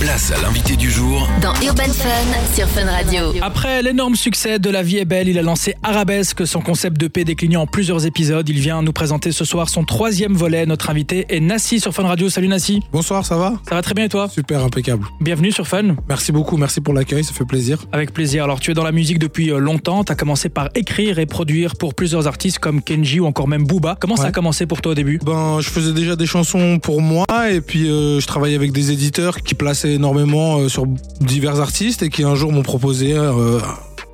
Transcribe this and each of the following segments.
Place à l'invité du jour dans Urban Fun sur Fun Radio. Après l'énorme succès de La vie est belle, il a lancé Arabesque, son concept de paix décliné en plusieurs épisodes. Il vient nous présenter ce soir son troisième volet. Notre invité est Nassi sur Fun Radio. Salut Nassi. Bonsoir, ça va Ça va très bien et toi Super, impeccable. Bienvenue sur Fun. Merci beaucoup, merci pour l'accueil, ça fait plaisir. Avec plaisir. Alors tu es dans la musique depuis euh, longtemps, tu as commencé par écrire et produire pour plusieurs artistes comme Kenji ou encore même Booba. Comment ça a commencé pour toi au début? Ben, je faisais déjà des chansons pour moi et puis euh, je travaillais avec des éditeurs qui plaçaient énormément euh, sur divers artistes et qui un jour m'ont proposé euh,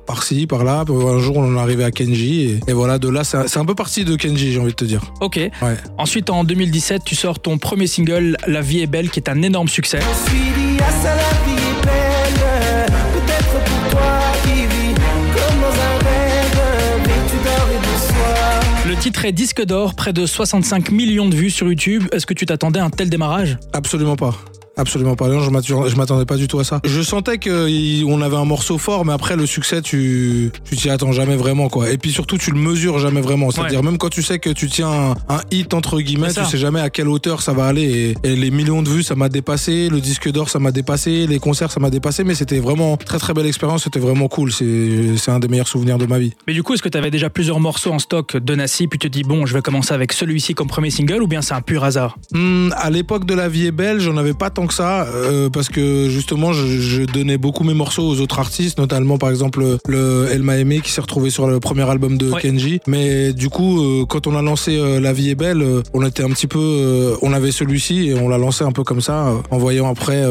par-ci, par-là. Un jour, on en est arrivé à Kenji et, et voilà, de là, c'est un peu parti de Kenji, j'ai envie de te dire. Ok. Ouais. Ensuite en 2017, tu sors ton premier single La vie est belle qui est un énorme succès. Je suis dit à ça la vie est belle Peut-être pour toi qui vis comme dans un rêve Mais tu dors et du soir Le titre est disque d'or, près de 65 millions de vues sur YouTube. Est-ce que tu t'attendais à un tel démarrage? Absolument pas. Absolument pas. Non, je m'attendais- pas du tout à ça. Je sentais qu'on avait un morceau fort, mais après le succès, tu tu t'y attends jamais vraiment quoi. Et puis surtout, tu le mesures jamais vraiment. C'est-à-dire même quand tu sais que tu tiens un, un hit entre guillemets, tu sais jamais à quelle hauteur ça va aller. Et, et les millions de vues, ça m'a dépassé. Le disque d'or, ça m'a dépassé. Les concerts, ça m'a dépassé. Mais c'était vraiment très très belle expérience. C'était vraiment cool. C'est c'est un des meilleurs souvenirs de ma vie. Mais du coup, est-ce que tu avais déjà plusieurs morceaux en stock de Nassi, puis tu te dis, bon, je vais commencer avec celui-ci comme premier single, ou bien c'est un pur hasard? Hmm, à l'époque de La Vie est belle, j'en avais pas tant que ça, euh, parce que justement, je, je donnais beaucoup mes morceaux aux autres artistes, notamment par exemple le Elle m'a aimé qui s'est retrouvé sur le premier album de Ouais. Kenji. Mais du coup, euh, quand on a lancé euh, La Vie est belle, on était un petit peu, on avait celui-ci et on l'a lancé un peu comme ça, en voyant après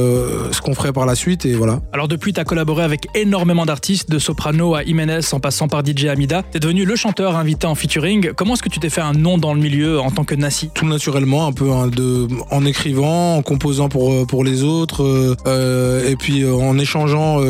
ce qu'on ferait par la suite et voilà. Alors depuis, tu as collaboré avec énormément d'artistes, de Soprano à Jiménez en passant par DJ Amida. Tu es devenu le chanteur invité en featuring. Comment est-ce que tu t'es fait un nom dans le milieu en tant que Nassi? Tout naturellement, un peu hein, de, en écrivant, en composant pour, pour les autres, euh, euh, et puis euh, en échangeant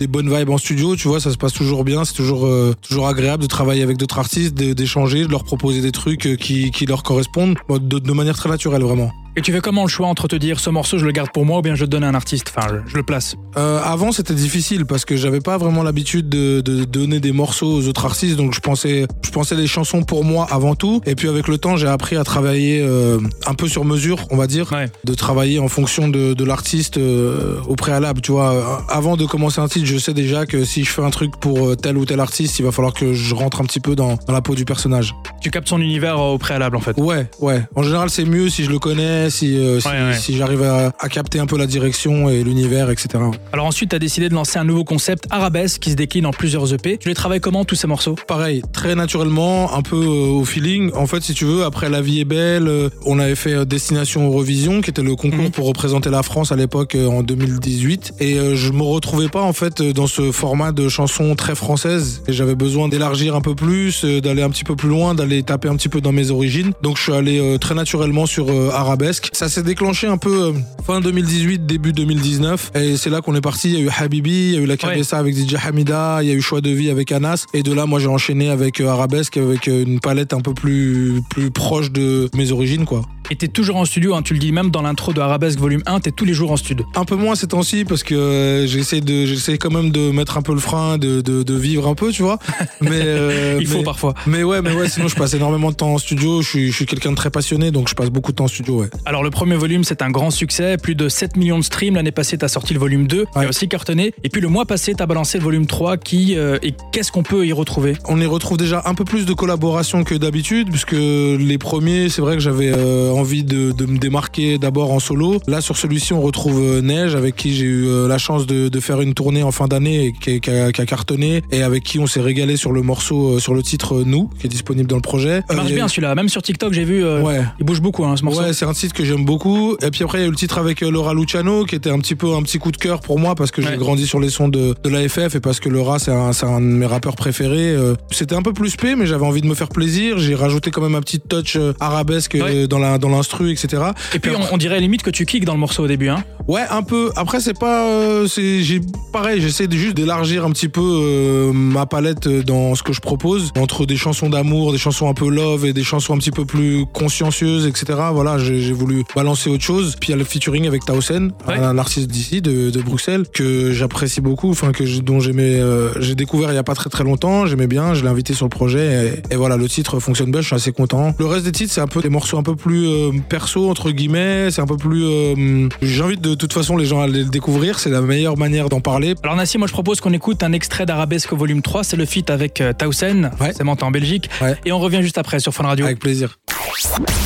des bonnes vibes en studio, tu vois, ça se passe toujours bien, c'est toujours, toujours agréable de travailler avec d'autres artistes, d'échanger, de leur proposer des trucs qui, qui leur correspondent, de manière très naturelle vraiment. Et tu fais comment le choix entre te dire, ce morceau, je le garde pour moi, ou bien je le donne à un artiste Enfin, je, je le place? Euh, avant, c'était difficile parce que j'avais pas vraiment l'habitude de, de donner des morceaux aux autres artistes, donc je pensais, je pensais les chansons pour moi avant tout. Et puis avec le temps, j'ai appris à travailler euh, un peu sur mesure, on va dire, Ouais. de travailler en fonction de, de l'artiste euh, au préalable. Tu vois, avant de commencer un titre, je sais déjà que si je fais un truc pour tel ou tel artiste, il va falloir que je rentre un petit peu dans, dans la peau du personnage. Tu captes son univers euh, au préalable, en fait. Ouais, ouais. En général, c'est mieux si je le connais, si, euh, si, Ouais, ouais. si j'arrive à, à capter un peu la direction et l'univers, etc. Alors ensuite, tu as décidé de lancer un nouveau concept, Arabesque, qui se décline en plusieurs EP. Tu les travailles comment, tous ces morceaux? Pareil, très naturellement, un peu euh, au feeling. En fait, si tu veux, après La vie est belle, on avait fait Destination Eurovision, qui était le concours Mhm. pour représenter la France à l'époque en 2018. Et je me retrouvais pas en fait dans ce format de chanson très française. Et j'avais besoin d'élargir un peu plus, d'aller un petit peu plus loin, d'aller taper un petit peu dans mes origines. Donc je suis allé euh, très naturellement sur euh, Arabesque. Ça s'est déclenché un peu euh, fin 2018, début 2019. Et c'est là qu'on est parti. Il y a eu Habibi, il y a eu la Cabessa avec DJ Hamida, il y a eu Choix de vie avec Anas. Et de là, moi, j'ai enchaîné avec Arabesque, avec une palette un peu plus, plus proche de mes origines, quoi. Et t'es toujours en studio, hein, tu le dis même dans l'intro de Arabesque volume 1, t'es tous les jours en studio. Un peu moins ces temps-ci parce que euh, j'essaie de, j'essaie quand même de mettre un peu le frein, de, de, de vivre un peu, tu vois. Mais euh, Il faut mais- parfois. Mais ouais, mais ouais, sinon je passe énormément de temps en studio. Je suis, je suis quelqu'un de très passionné, donc je passe beaucoup de temps en studio, ouais. Alors le premier volume c'est un grand succès, plus de 7 millions de streams. L'année passée t'as sorti le volume 2, qui a Ouais. aussi cartonné. Et puis le mois passé t'as balancé le volume 3 qui... euh, et qu'est-ce qu'on peut y retrouver? On y retrouve déjà un peu plus de collaboration que d'habitude, puisque les premiers, c'est vrai que j'avais euh, envie de, de me démarquer d'abord en solo. Là, sur celui-ci, on retrouve euh, Neige, avec qui j'ai eu euh, la chance de, de faire une tournée en fin d'année et qui, qui a, qui a cartonné, et avec qui on s'est régalé sur le morceau, euh, sur le titre Nous, qui est disponible dans le projet. Il marche Euh, bien celui-là, même sur TikTok j'ai vu, euh, Ouais. il bouge beaucoup hein, ce morceau. Ouais, c'est un titre que j'aime beaucoup. Et puis après, il y a eu le titre avec Laura Luciano, qui était un petit peu un petit coup de cœur pour moi parce que Ouais. j'ai grandi sur les sons de, de l'AFF et parce que Laura, c'est un, un de mes rappeurs préférés. C'était un peu plus spé, mais j'avais envie de me faire plaisir. J'ai rajouté quand même un petit touch arabesque Ouais. dans la dans l'instru, etc. Et puis on, on dirait limite que tu kicks dans le morceau au début. Hein. Ouais, un peu. Après, c'est pas. euh, j'ai pareil. J'essaie juste d'élargir un petit peu euh, ma palette euh, dans ce que je propose entre des chansons d'amour, des chansons un peu love et des chansons un petit peu plus consciencieuses, etc. Voilà, j'ai voulu balancer autre chose. Puis il y a le featuring avec Tausen, Ouais. un artiste d'ici, de, de Bruxelles, que j'apprécie beaucoup. Enfin, que dont j'aimais, euh, j'ai découvert il y a pas très très longtemps. J'aimais bien. Je l'ai invité sur le projet et, et voilà, le titre fonctionne bien. Je suis assez content. Le reste des titres, c'est un peu des morceaux un peu plus euh, perso entre guillemets. C'est un peu plus. euh, J'invite de toute façon les gens à aller le découvrir. C'est la meilleure manière d'en parler. Alors Nassi, moi je propose qu'on écoute un extrait d'Arabesque volume 3, c'est le feat avec euh, Tausen, Ouais. forcément t'es en Belgique, Ouais. et on revient juste après sur Fun Radio. Avec plaisir.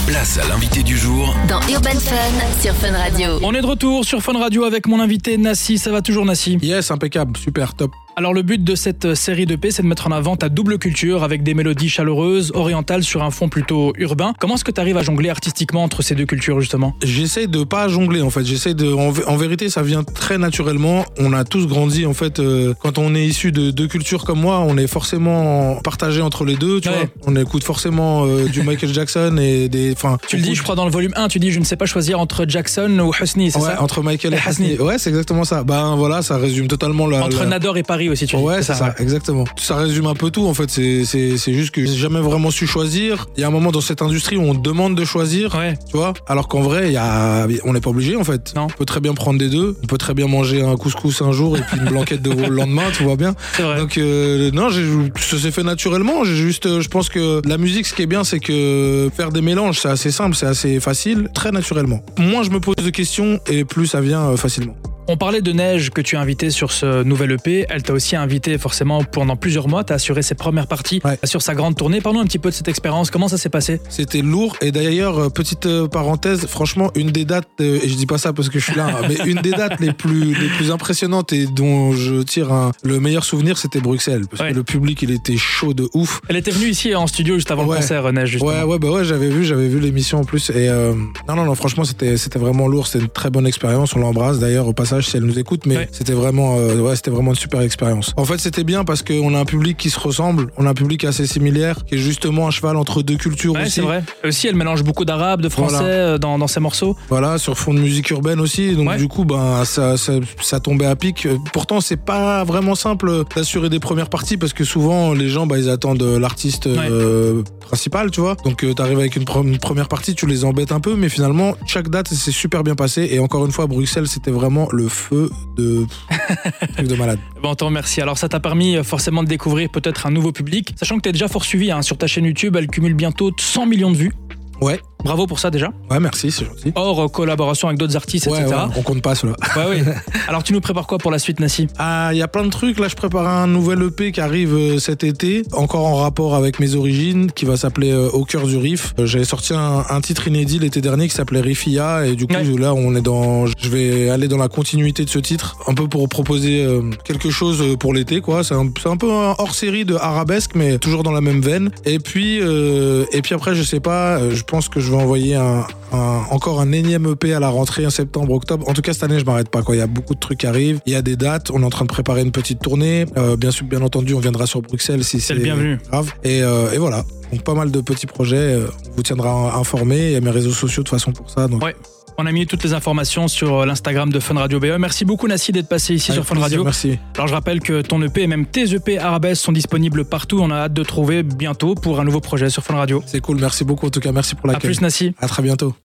Place à l'invité du jour Dans Urban Fun sur Fun Radio. On est de retour sur Fun Radio avec mon invité Nassi, ça va toujours Nassi? Yes, impeccable, super, top. Alors le but de cette série de P, c'est de mettre en avant ta double culture avec des mélodies chaleureuses, orientales sur un fond plutôt urbain. Comment est-ce que tu arrives à jongler artistiquement entre ces deux cultures justement? J'essaye de pas jongler en fait. J'essaye de. En, vé- en vérité, ça vient très naturellement. On a tous grandi en fait. euh, quand on est issu de deux cultures comme moi, on est forcément partagé entre les deux. Tu Ouais. vois, on écoute forcément euh, du Michael Jackson et des. Enfin, Tu le dis, je crois, dans le volume 1, tu dis je ne sais pas choisir entre Jackson ou Husni, c'est Ouais, ça? entre Michael et Et. Hasni. Ouais, c'est exactement ça. Ben voilà, ça résume totalement la. Entre la- Nador et Paris aussi, tu. Ouais, c'est ça, exactement. Ça résume un peu tout en fait. C'est juste que j'ai jamais vraiment su choisir. Il y a un moment dans cette industrie où on demande de choisir. Ouais. Tu vois Alors qu'en vrai, y a... on n'est pas obligé en fait. Non. On peut très bien prendre des deux. On peut très bien manger un couscous un jour et puis une blanquette de veau le lendemain, tu vois bien. C'est vrai. Donc euh, non, ça s'est fait naturellement. J'ai juste, euh, je pense que la musique, ce qui est bien, c'est que faire des mélanges, c'est assez simple, c'est assez facile, très naturellement. Moins je me pose de questions et plus ça vient euh, facilement. On parlait de Neige que tu as invité sur ce nouvel EP. Elle t'a aussi invité forcément pendant plusieurs mois. Tu as assuré ses premières parties Ouais. sur sa grande tournée. Parlons un petit peu de cette expérience. Comment ça s'est passé? C'était lourd et d'ailleurs euh, petite euh, parenthèse, franchement une des dates euh, et je dis pas ça parce que je suis là, hein, mais une des dates les plus les plus impressionnantes et dont je tire un- le meilleur souvenir, c'était Bruxelles parce Ouais. que le public il était chaud de ouf. Elle était venue ici en studio juste avant Ouais. le concert, Neige, justement. Ouais ouais bah ouais j'avais vu j'avais vu l'émission en plus et euh, non non non franchement c'était c'était vraiment lourd c'était une très bonne expérience on l'embrasse d'ailleurs au passage si elle nous écoute mais Ouais. c'était vraiment euh, ouais c'était vraiment une super expérience en fait c'était bien parce qu'on a un public qui se ressemble on a un public assez similaire qui est justement à cheval entre deux cultures Ouais, aussi c'est vrai. Aussi, elle mélange beaucoup d'arabe, de français Voilà. euh, dans, dans ses morceaux. Voilà, sur fond de musique urbaine aussi. Donc Ouais. du coup, ben ça, ça, ça tombait à pic. Euh, Pourtant, c'est pas vraiment simple d'assurer des premières parties parce que souvent les gens, bah, ils attendent l'artiste euh, principal, tu vois. Donc t'arrives avec une, pre- une première partie, tu les embêtes un peu, mais finalement chaque date s'est super bien passé. Et encore une fois, Bruxelles, c'était vraiment le feu de truc de malade. Bon, on te remercie. Alors, ça t'a permis euh, forcément de découvrir peut-être un nouveau public. Sachant que tu es déjà fort suivi hein, sur ta chaîne YouTube. Elle cumule bientôt 100 millions de vues. Ouais, Bravo pour ça déjà. ouais, merci, c'est gentil. Hors euh, collaboration avec d'autres artistes, Ouais, etc. ouais, on compte pas cela. Ouais, oui. Alors, tu nous prépares quoi pour la suite, Nassi? Ah, il y a plein de trucs. Là, je prépare un nouvel EP qui arrive euh, cet été, encore en rapport avec mes origines, qui va s'appeler euh, Au cœur du riff. J'avais sorti un, un titre inédit l'été dernier qui s'appelait Riffia, et du coup, Ouais. là, on est dans. Je vais aller dans la continuité de ce titre, un peu pour proposer euh, quelque chose pour l'été, quoi. C'est un, c'est un peu un hors série de arabesque, mais toujours dans la même veine. Et puis, euh, et puis après, je sais pas. je pense que je vais envoyer un, un- encore un énième EP à la rentrée en septembre, octobre. En tout cas, cette année, je m'arrête pas. Quoi. Il y a beaucoup de trucs qui arrivent. Il y a des dates. On est en train de préparer une petite tournée. Euh, bien sûr, bien entendu, on viendra sur Bruxelles si c'est le bienvenu. grave. Et, euh, et voilà. Donc pas mal de petits projets. Euh, On vous tiendra informés. Il y a mes réseaux sociaux de toute façon pour ça. Donc Ouais. On a mis toutes les informations sur euh, l'Instagram de Fun Radio BE. Merci beaucoup, Nassi, d'être passé ici avec sur Fun Radio. Merci. Alors, je rappelle que ton EP et même tes EP Arabesque sont disponibles partout. On a hâte de trouver bientôt pour un nouveau projet sur Fun Radio. C'est cool. Merci beaucoup. En tout cas, merci pour À l'accueil. plus, Nassi. À très bientôt.